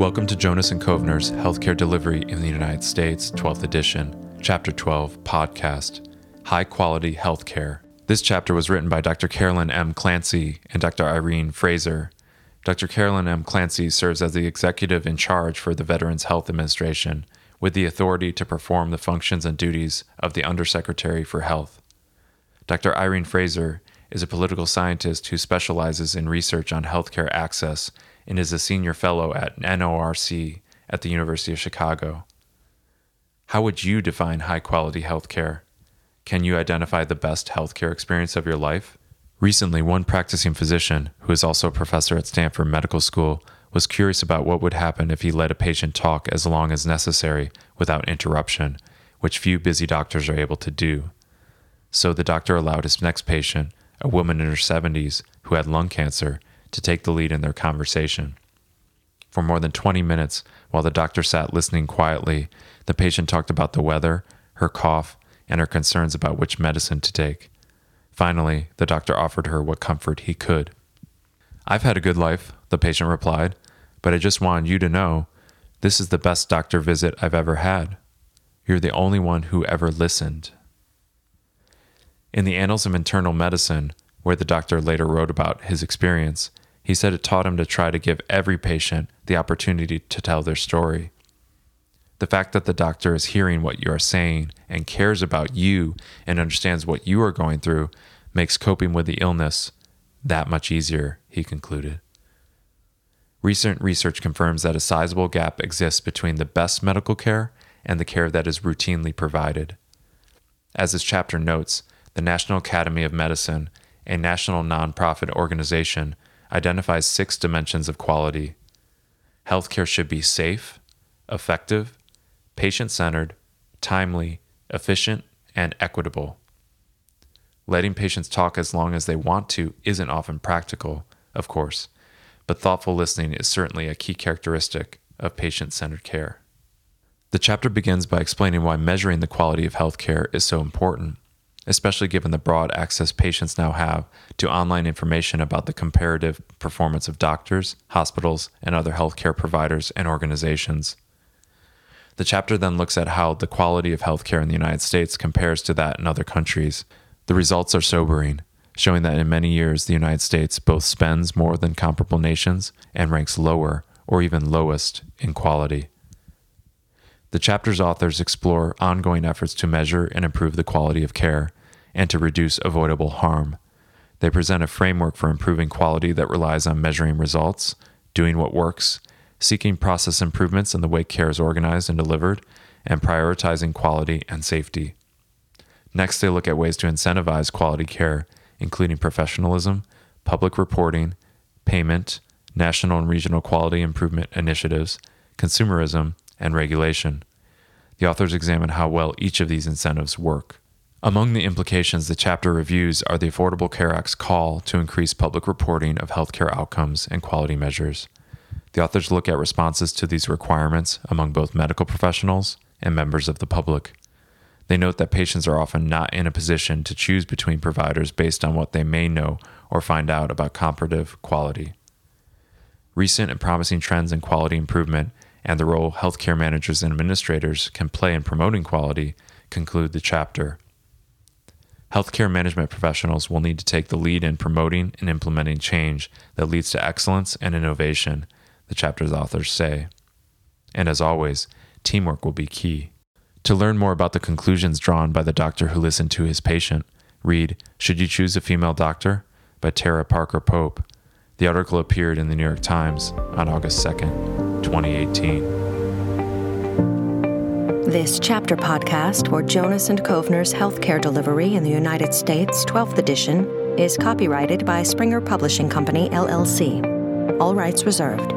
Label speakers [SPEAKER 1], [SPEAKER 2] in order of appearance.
[SPEAKER 1] Welcome to Jonas and Kovner's Healthcare Delivery in the United States, 12th edition, Chapter 12, Podcast High Quality Healthcare. This chapter was written by Dr. Carolyn M. Clancy and Dr. Irene Fraser. Dr. Carolyn M. Clancy serves as the executive in charge for the Veterans Health Administration, with the authority to perform the functions and duties of the Undersecretary for Health. Dr. Irene Fraser is a political scientist who specializes in research on healthcare access and is a senior fellow at NORC at the University of Chicago. How would you define high quality healthcare? Can you identify the best healthcare experience of your life? Recently, one practicing physician, who is also a professor at Stanford Medical School, was curious about what would happen if he let a patient talk as long as necessary without interruption, which few busy doctors are able to do. So the doctor allowed his next patient, a woman in her 70s who had lung cancer, to take the lead in their conversation. For more than 20 minutes, while the doctor sat listening quietly, the patient talked about the weather, her cough, and her concerns about which medicine to take. Finally, the doctor offered her what comfort he could. I've had a good life, the patient replied, but I just wanted you to know this is the best doctor visit I've ever had. You're the only one who ever listened. In the Annals of Internal Medicine, where the doctor later wrote about his experience, he said it taught him to try to give every patient the opportunity to tell their story. The fact that the doctor is hearing what you are saying and cares about you and understands what you are going through makes coping with the illness that much easier, he concluded. Recent research confirms that a sizable gap exists between the best medical care and the care that is routinely provided. As this chapter notes, the National Academy of Medicine, a national nonprofit organization, identifies six dimensions of quality. Healthcare should be safe, effective, patient centered, timely, efficient, and equitable. Letting patients talk as long as they want to isn't often practical, of course, but thoughtful listening is certainly a key characteristic of patient centered care. The chapter begins by explaining why measuring the quality of healthcare is so important especially given the broad access patients now have to online information about the comparative performance of doctors, hospitals, and other healthcare providers and organizations. The chapter then looks at how the quality of healthcare in the United States compares to that in other countries. The results are sobering, showing that in many years the United States both spends more than comparable nations and ranks lower or even lowest in quality. The chapter's authors explore ongoing efforts to measure and improve the quality of care and to reduce avoidable harm. They present a framework for improving quality that relies on measuring results, doing what works, seeking process improvements in the way care is organized and delivered, and prioritizing quality and safety. Next, they look at ways to incentivize quality care, including professionalism, public reporting, payment, national and regional quality improvement initiatives, consumerism, and regulation. The authors examine how well each of these incentives work. Among the implications the chapter reviews are the Affordable Care Act's call to increase public reporting of healthcare outcomes and quality measures. The authors look at responses to these requirements among both medical professionals and members of the public. They note that patients are often not in a position to choose between providers based on what they may know or find out about comparative quality. Recent and promising trends in quality improvement and the role healthcare managers and administrators can play in promoting quality conclude the chapter. Healthcare management professionals will need to take the lead in promoting and implementing change that leads to excellence and innovation, the chapter's authors say. And as always, teamwork will be key. To learn more about the conclusions drawn by the doctor who listened to his patient, read Should You Choose a Female Doctor? by Tara Parker Pope. The article appeared in the New York Times on August 2nd, 2018.
[SPEAKER 2] This chapter podcast for Jonas and Kovner's Healthcare Delivery in the United States, 12th edition, is copyrighted by Springer Publishing Company, LLC. All rights reserved.